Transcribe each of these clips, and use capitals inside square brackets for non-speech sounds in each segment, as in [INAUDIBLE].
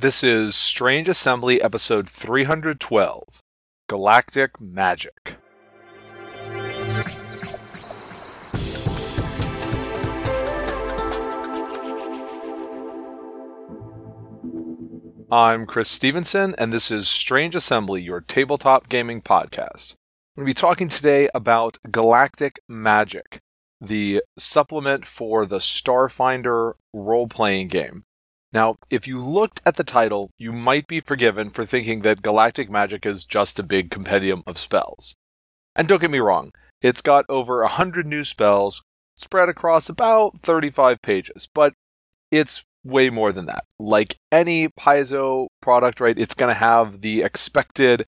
This is Strange Assembly episode 312 Galactic Magic. I'm Chris Stevenson, and this is Strange Assembly, your tabletop gaming podcast. I'm going to be talking today about Galactic Magic, the supplement for the Starfinder role playing game. Now, if you looked at the title, you might be forgiven for thinking that Galactic Magic is just a big compendium of spells. And don't get me wrong, it's got over 100 new spells spread across about 35 pages, but it's way more than that. Like any Paizo product, right, it's going to have the expected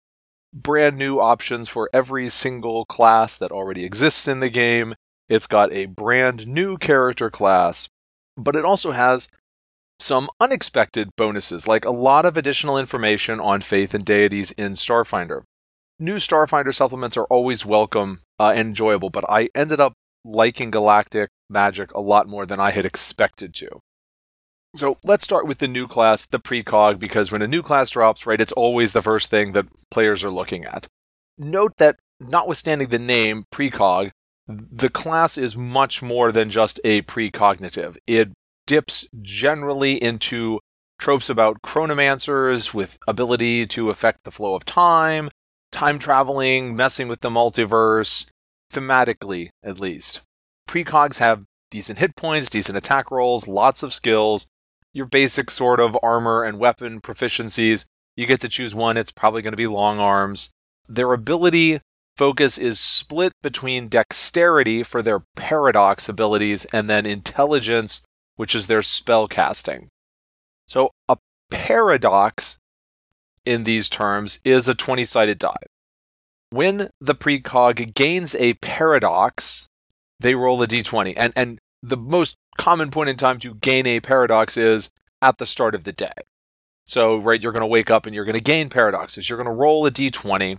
brand new options for every single class that already exists in the game. It's got a brand new character class, but it also has some unexpected bonuses, like a lot of additional information on faith and deities in Starfinder. New Starfinder supplements are always welcome uh, and enjoyable, but I ended up liking Galactic Magic a lot more than I had expected to. So let's start with the new class, the precog, because when a new class drops, right, it's always the first thing that players are looking at. Note that, notwithstanding the name precog, the class is much more than just a precognitive. It dips generally into tropes about chronomancers with ability to affect the flow of time, time traveling, messing with the multiverse, thematically at least. Precogs have decent hit points, decent attack rolls, lots of skills, your basic sort of armor and weapon proficiencies. You get to choose one, it's probably going to be long arms. Their ability focus is split between dexterity for their paradox abilities and then intelligence which is their spell casting. So a paradox in these terms is a 20 sided die. When the precog gains a paradox, they roll a d20. And, and the most common point in time to gain a paradox is at the start of the day. So, right, you're going to wake up and you're going to gain paradoxes. You're going to roll a d20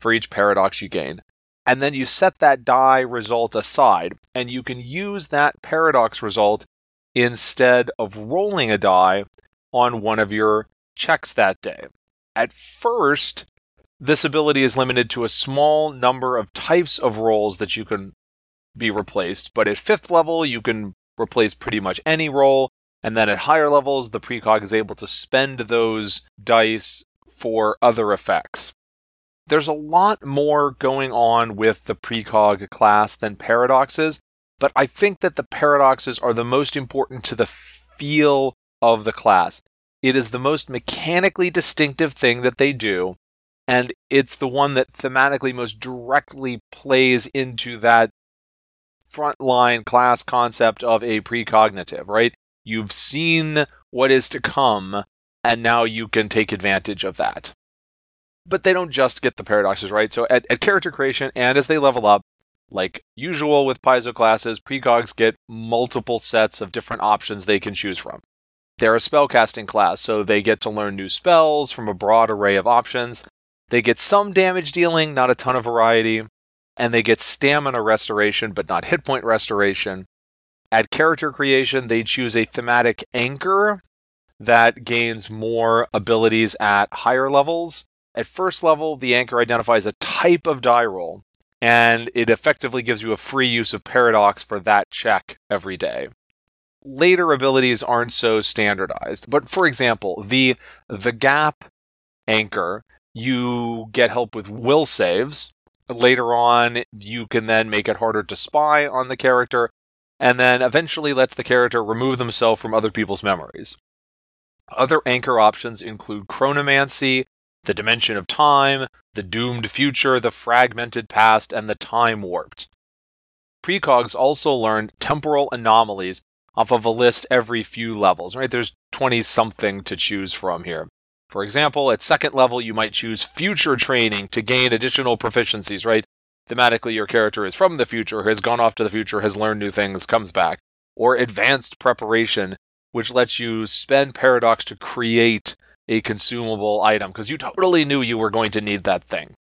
for each paradox you gain. And then you set that die result aside, and you can use that paradox result instead of rolling a die on one of your checks that day. At first, this ability is limited to a small number of types of rolls that you can be replaced, but at fifth level, you can replace pretty much any roll, and then at higher levels, the precog is able to spend those dice for other effects. There's a lot more going on with the precog class than paradoxes, but I think that the paradoxes are the most important to the feel of the class. It is the most mechanically distinctive thing that they do, and it's the one that thematically most directly plays into that frontline class concept of a precognitive, right? You've seen what is to come, and now you can take advantage of that. But they don't just get the paradoxes right. So at, at character creation and as they level up, like usual with Paizo classes, precogs get multiple sets of different options they can choose from. They're a spellcasting class, so they get to learn new spells from a broad array of options. They get some damage dealing, not a ton of variety, and they get stamina restoration, but not hit point restoration. At character creation, they choose a thematic anchor that gains more abilities at higher levels. At first level, the anchor identifies a type of die roll and it effectively gives you a free use of Paradox for that check every day. Later abilities aren't so standardized, but for example, the the gap anchor, you get help with will saves. Later on, you can then make it harder to spy on the character, and then eventually lets the character remove themselves from other people's memories. Other anchor options include chronomancy, the dimension of time, the doomed future, the fragmented past, and the time warped. Precogs also learned temporal anomalies off of a list every few levels, right? There's 20 something to choose from here. For example, at second level, you might choose future training to gain additional proficiencies, right? Thematically, your character is from the future, has gone off to the future, has learned new things, comes back. Or advanced preparation, which lets you spend paradox to create a consumable item because you totally knew you were going to need that thing.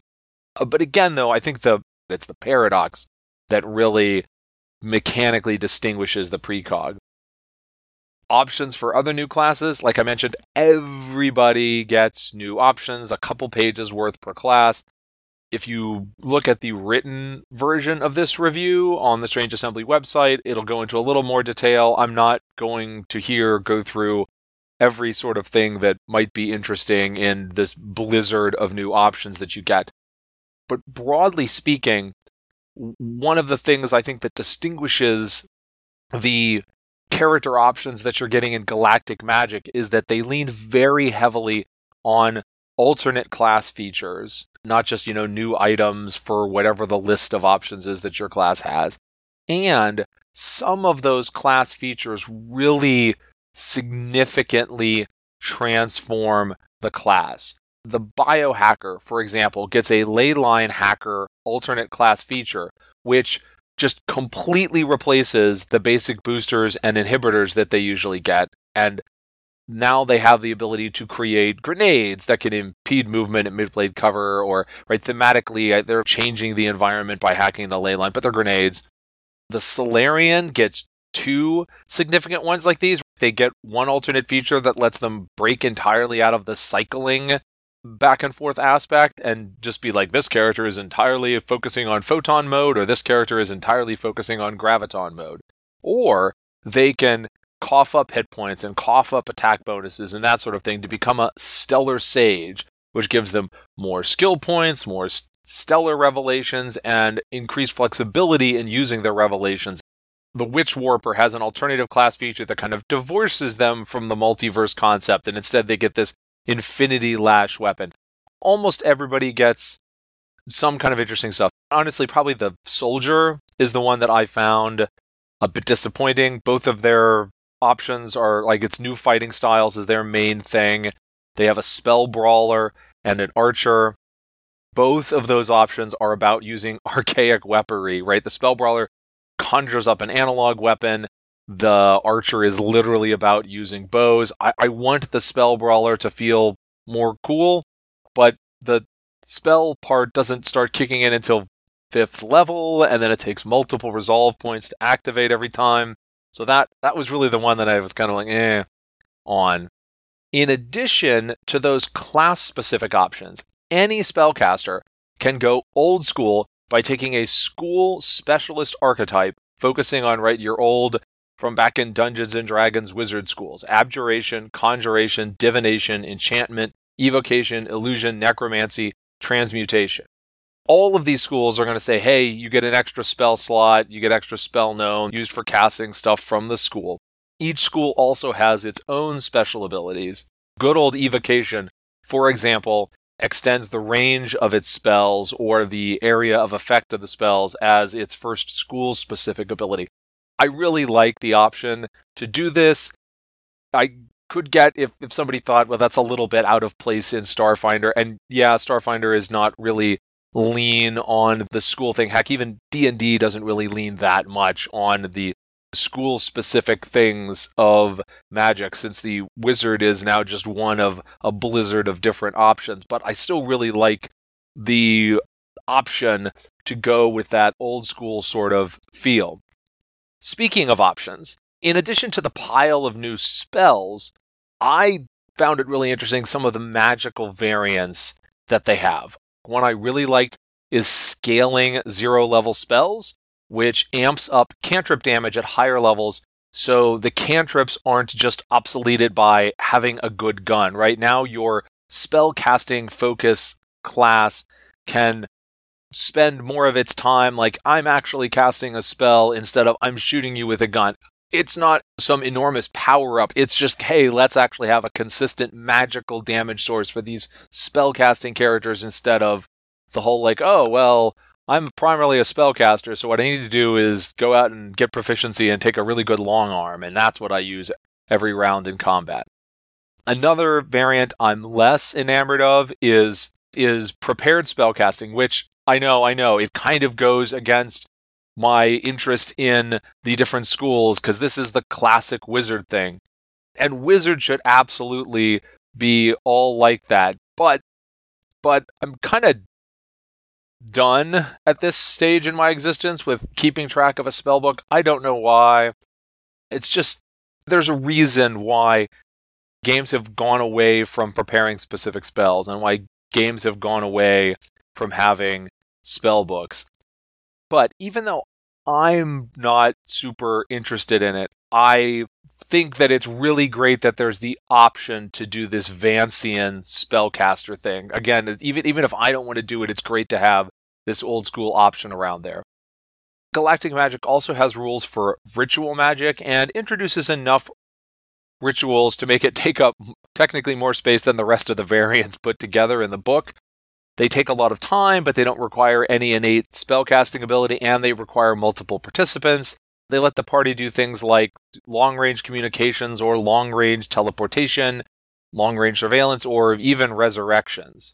Uh, but again, though, I think the it's the paradox that really mechanically distinguishes the precog. options for other new classes. Like I mentioned, everybody gets new options, a couple pages worth per class. If you look at the written version of this review on the Strange Assembly website, it'll go into a little more detail. I'm not going to here go through every sort of thing that might be interesting in this blizzard of new options that you get. But broadly speaking, one of the things I think that distinguishes the character options that you're getting in Galactic Magic is that they lean very heavily on alternate class features, not just, you know, new items for whatever the list of options is that your class has. And some of those class features really significantly transform the class. The biohacker, for example, gets a leyline hacker alternate class feature, which just completely replaces the basic boosters and inhibitors that they usually get. And now they have the ability to create grenades that can impede movement at mid-blade cover, or right thematically uh, they're changing the environment by hacking the ley line, but they're grenades. The Solarian gets two significant ones like these. They get one alternate feature that lets them break entirely out of the cycling back and forth aspect and just be like this character is entirely focusing on photon mode or this character is entirely focusing on graviton mode. Or they can cough up hit points and cough up attack bonuses and that sort of thing to become a stellar sage, which gives them more skill points, more stellar revelations, and increased flexibility in using their revelations. The Witch Warper has an alternative class feature that kind of divorces them from the multiverse concept, and instead they get this infinity lash weapon. Almost everybody gets some kind of interesting stuff. Honestly, probably the soldier is the one that I found a bit disappointing. Both of their options are like its new fighting styles is their main thing. They have a spell brawler and an archer. Both of those options are about using [LAUGHS] archaic weaponry, right? The spell brawler conjures up an analog weapon the archer is literally about using bows. I, I want the spell brawler to feel more cool, but the spell part doesn't start kicking in until fifth level, and then it takes multiple resolve points to activate every time. So that that was really the one that I was kind of like, eh, on. In addition to those class specific options, any spellcaster can go old school by taking a school specialist archetype, focusing on right your old from back in Dungeons and Dragons wizard schools abjuration, conjuration, divination, enchantment, evocation, illusion, necromancy, transmutation. All of these schools are going to say, hey, you get an extra spell slot, you get extra spell known, used for casting stuff from the school. Each school also has its own special abilities. Good old evocation, for example, extends the range of its spells or the area of effect of the spells as its first school specific ability. I really like the option to do this. I could get if, if somebody thought, well, that's a little bit out of place in Starfinder. And yeah, Starfinder is not really lean on the school thing. Heck, even D&D doesn't really lean that much on the school specific things of magic since the wizard is now just one of a blizzard of different options. But I still really like the option to go with that old school sort of feel. Speaking of options, in addition to the pile of new spells, I found it really interesting some of the magical variants that they have. One I really liked is scaling zero level spells, which amps up cantrip damage at higher levels so the cantrips aren't just obsoleted by having a good gun. Right now, your spell casting focus class can spend more of its time like I'm actually casting a spell instead of I'm shooting you with a gun. It's not some enormous power up. It's just, hey, let's actually have a consistent magical damage source for these spell casting characters instead of the whole like, oh, well, I'm primarily a spellcaster, so what I need to do is go out and get proficiency and take a really good long arm, and that's what I use every round in combat. Another variant I'm less enamored of is is prepared spellcasting, which I know, I know. It kind of goes against my interest in the different schools because this is the classic wizard thing. And wizard should absolutely be all like that. But but I'm kind of done at this stage in my existence with keeping track of a spell book. I don't know why. It's just there's a reason why games have gone away from preparing specific spells and why games have gone away from having spell books. But even though I'm not super interested in it, I think that it's really great that there's the option to do this Vancian spellcaster thing. Again, even even if I don't want to do it, it's great to have this old school option around there. Galactic Magic also has rules for ritual magic and introduces enough rituals to make it [LAUGHS] take up technically more space than the rest of the variants put together in the book. They take a lot of time, but they don't require any innate spellcasting ability, and they require multiple participants. They let the party do things like long range communications or long range teleportation, long range surveillance, or even resurrections.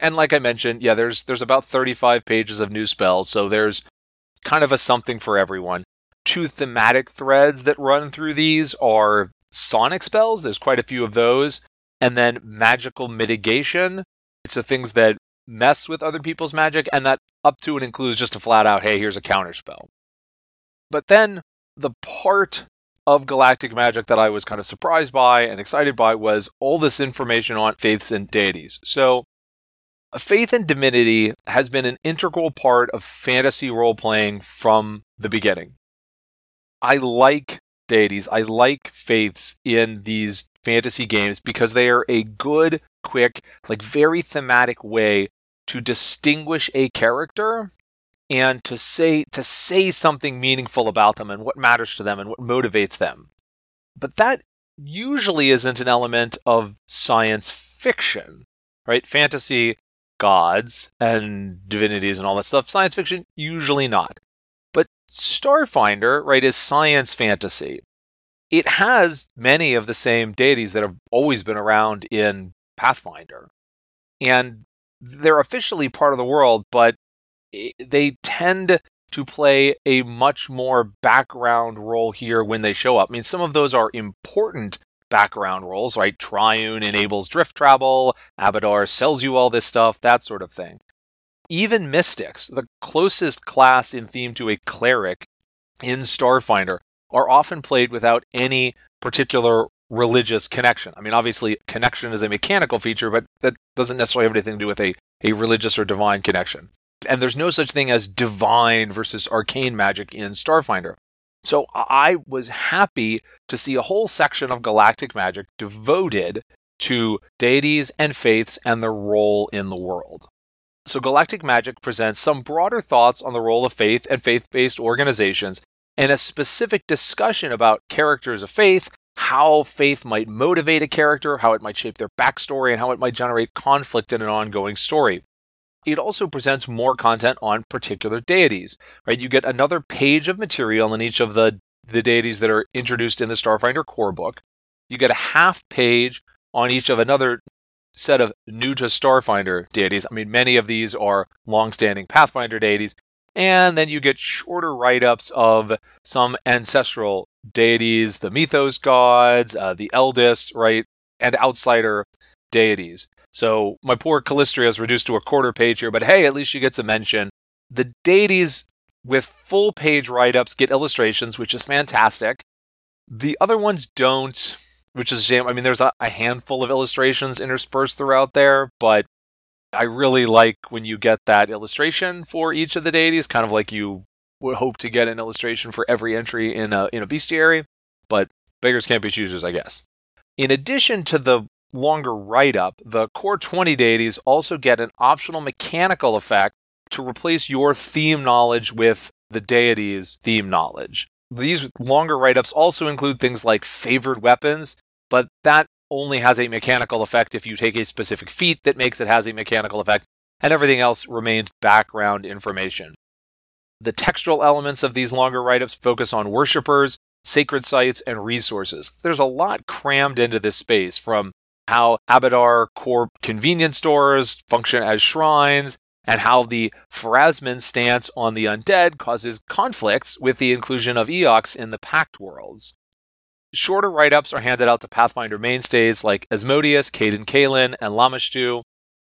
And like I mentioned, yeah, there's there's about 35 pages of new spells, so there's kind of a something for everyone. Two thematic threads that run through these are sonic spells, there's quite a few of those, and then magical mitigation. So things that mess with other people's magic, and that up to and includes just a flat out, hey, here's a counter spell. But then the part of galactic magic that I was kind of surprised by and excited by was all this information on faiths and deities. So, faith and divinity has been an integral part of fantasy role playing from the beginning. I like deities, I like faiths in these fantasy games because they are a good, quick, like very thematic way to distinguish a character and to say to say something meaningful about them and what matters to them and what motivates them. But that usually isn't an element of science fiction, right? Fantasy, gods and divinities and all that stuff. Science fiction usually not. But Starfinder, right, is science fantasy. It has many of the same deities that have always been around in Pathfinder. And they're officially part of the world, but Eh, they tend to play a much more background role here when they show up. I mean, some of those are important background roles, right? Triune enables drift travel, Abadar sells you all this stuff, that sort of thing. Even mystics, the closest class in theme to a cleric in Starfinder, are often played without any particular religious connection. I mean, obviously, connection is a mechanical feature, but that doesn't necessarily have anything to do with a, a religious or divine connection and there's no such thing as divine versus arcane magic in Starfinder. So I was happy to see a whole section of galactic magic devoted to deities and faiths and their role in the world. So Galactic Magic presents some broader thoughts on the role of faith and faith based organizations and a specific discussion about characters of faith, how faith might motivate a character, how it might shape their backstory, and how it might generate conflict in an ongoing story it also presents more content on particular deities, right? You get another page of material in each of the, the deities that are introduced in the Starfinder core book. You get a half page on each of another set of new to Starfinder deities. I mean, many of these are long-standing Pathfinder deities. And then you get shorter write ups of some ancestral deities, the mythos gods, uh, the eldest, right? And outsider deities. So my poor Calistria is reduced to a quarter page here, but hey, at least she gets a mention. The deities with full page write ups get illustrations, which is fantastic. The other ones don't, which is a shame. I mean, there's a, a handful of illustrations interspersed throughout there, but I really like when you get that illustration for each of the deities, kind of like you would hope to get an illustration for every entry in a in a bestiary. But beggars can't be choosers, I guess. In addition to the longer write up, the core 20 deities also get an optional mechanical effect to replace your theme knowledge with the deity's theme knowledge. These longer write ups also include things like favored weapons, but that only has a mechanical effect if you take a specific feat that makes it has a mechanical effect, and everything else remains background information. The textual elements of these longer write ups focus on worshippers, sacred sites, and resources. There's a lot crammed into this space from how Abadar Corp convenience stores function as shrines, and how the Pharasman stance on the undead causes conflicts with the inclusion of Eox in the Pact worlds. Shorter write ups are handed out to Pathfinder mainstays like Asmodeus, Cayden Cailean, and Lamashtu.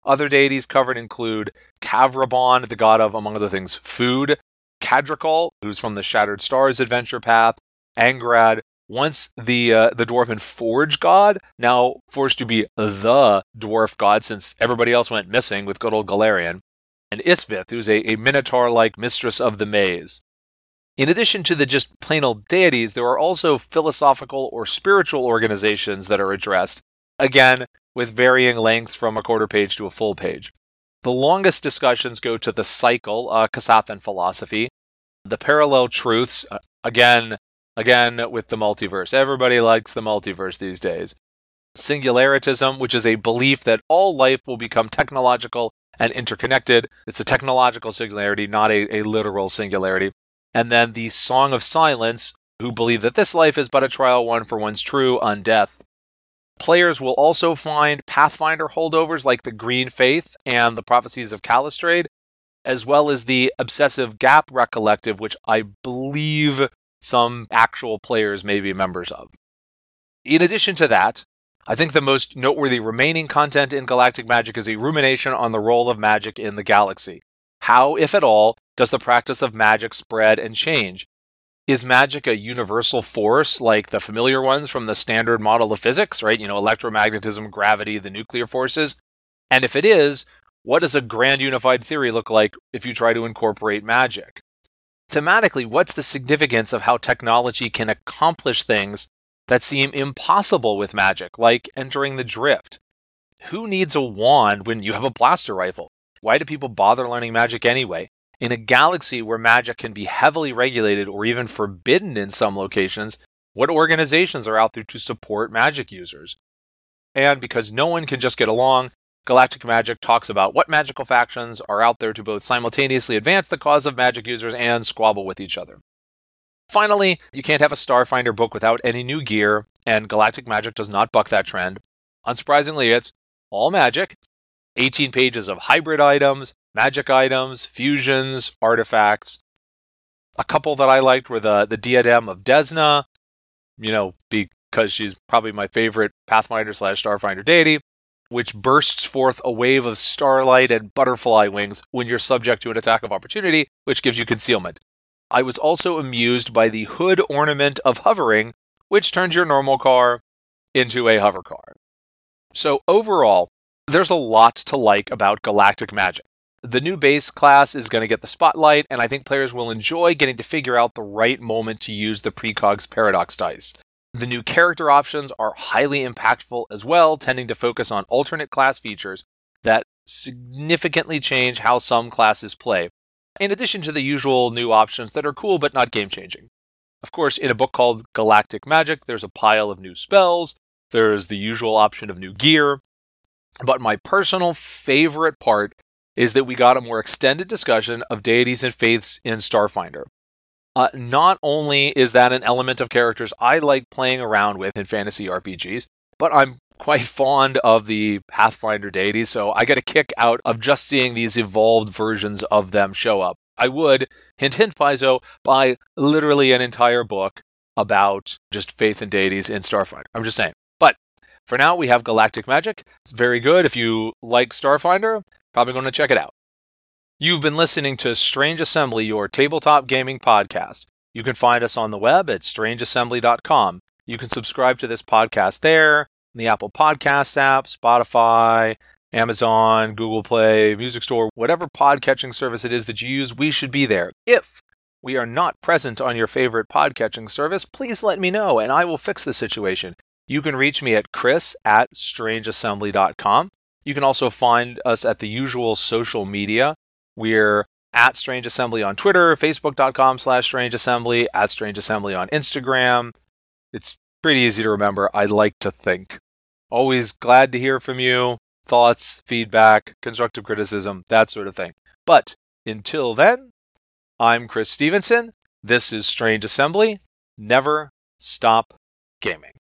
Other deities covered include Kavrabon, the god of, among other things, food, Kadrakal, who's from the Shattered Stars adventure path, Angradd, once the uh, the dwarven forge god, now forced to be the dwarf god since everybody else went missing with good old Golarion, and Isvith, who's a, a minotaur-like mistress of the maze. In addition to the just plain old deities, there are also philosophical or spiritual organizations that are addressed, again, with varying lengths from a quarter page to a full page. The longest discussions go to the cycle, uh, Kasathan philosophy, the parallel truths, uh, again, again with the multiverse. Everybody likes the multiverse these days. Singularitism, which is a belief that all life will become technological and interconnected. It's a technological singularity, not a, a literal singularity. And then the Song of Silence, who believe that this life is but a trial one for one's true undeath. Players will also find Pathfinder holdovers like the Green Faith and the Prophecies of Kalistrade, as well as the Obsessive Gap Recollective, which I believe some actual players may be members of. In addition to that, I think the most noteworthy remaining content in Galactic Magic is a rumination on the role of magic in the galaxy. How, if at all, does the practice of magic spread and change? Is magic a universal force like the familiar ones from the standard model of physics, right? You know, electromagnetism, gravity, the nuclear forces? And if it is, what does a grand unified theory look like if you try to incorporate magic? Thematically, what's the significance of how technology can accomplish things that seem impossible with magic, like entering the drift? Who needs a wand when you have a blaster rifle? Why do people bother learning magic anyway? In a galaxy where magic can be heavily regulated or even forbidden in some locations, what organizations are out there to support magic users? And because no one can just get along, Galactic Magic talks about what magical factions are out there to both simultaneously advance the cause of magic users and squabble with each other. Finally, you can't have a Starfinder book without any new gear, and Galactic Magic does not buck that trend. Unsurprisingly, it's all magic, 18 pages of hybrid items, magic items, fusions, artifacts. A couple that I liked were the, the Diadem of Desna, you know, because she's probably my favorite Pathfinder slash Starfinder deity, which bursts forth a wave of starlight and butterfly wings when you're subject to an attack of opportunity, which gives you concealment. I was also amused by the hood ornament of hovering, which turns your normal car into a hover car. So, overall, there's a lot to like about Galactic Magic. The new base class is going to get the spotlight, and I think players will enjoy getting to figure out the right moment to use the Precog's Paradox dice. The new character options are highly impactful as well, tending to focus on alternate class features that significantly change how some classes play, in addition to the usual new options that are cool but not game changing. Of course, in a book called Galactic Magic, there's a pile of new spells, there's the usual option of new gear, but my personal favorite part is that we got a more extended discussion of deities and faiths in Starfinder. Uh, not only is that an element of characters I like playing around with in fantasy RPGs, but I'm quite fond of the Pathfinder deities, so I get a kick out of just seeing these evolved versions of them show up. I would, hint hint Paizo, buy literally an entire book about just faith and deities in Starfinder. I'm just saying. But for now, we have Galactic Magic. It's very good. If you like Starfinder, probably going to check it out. You've been listening to Strange Assembly, your tabletop gaming podcast. You can find us on the web at strangeassembly.com. You can subscribe to this podcast there, in the Apple Podcast app, Spotify, Amazon, Google Play, Music Store, whatever podcatching service it is that you use, we should be there. If we are not present on your favorite podcatching service, please let me know and I will fix the situation. You can reach me at chris at strangeassembly.com. You can also find us at the usual social media. We're at Strange Assembly on Twitter, facebook.com slash Strange Assembly, at Strange Assembly on Instagram. It's pretty easy to remember, I like to think. Always glad to hear from you. Thoughts, feedback, constructive criticism, that sort of thing. But until then, I'm Chris Stevenson. This is Strange Assembly. Never stop gaming.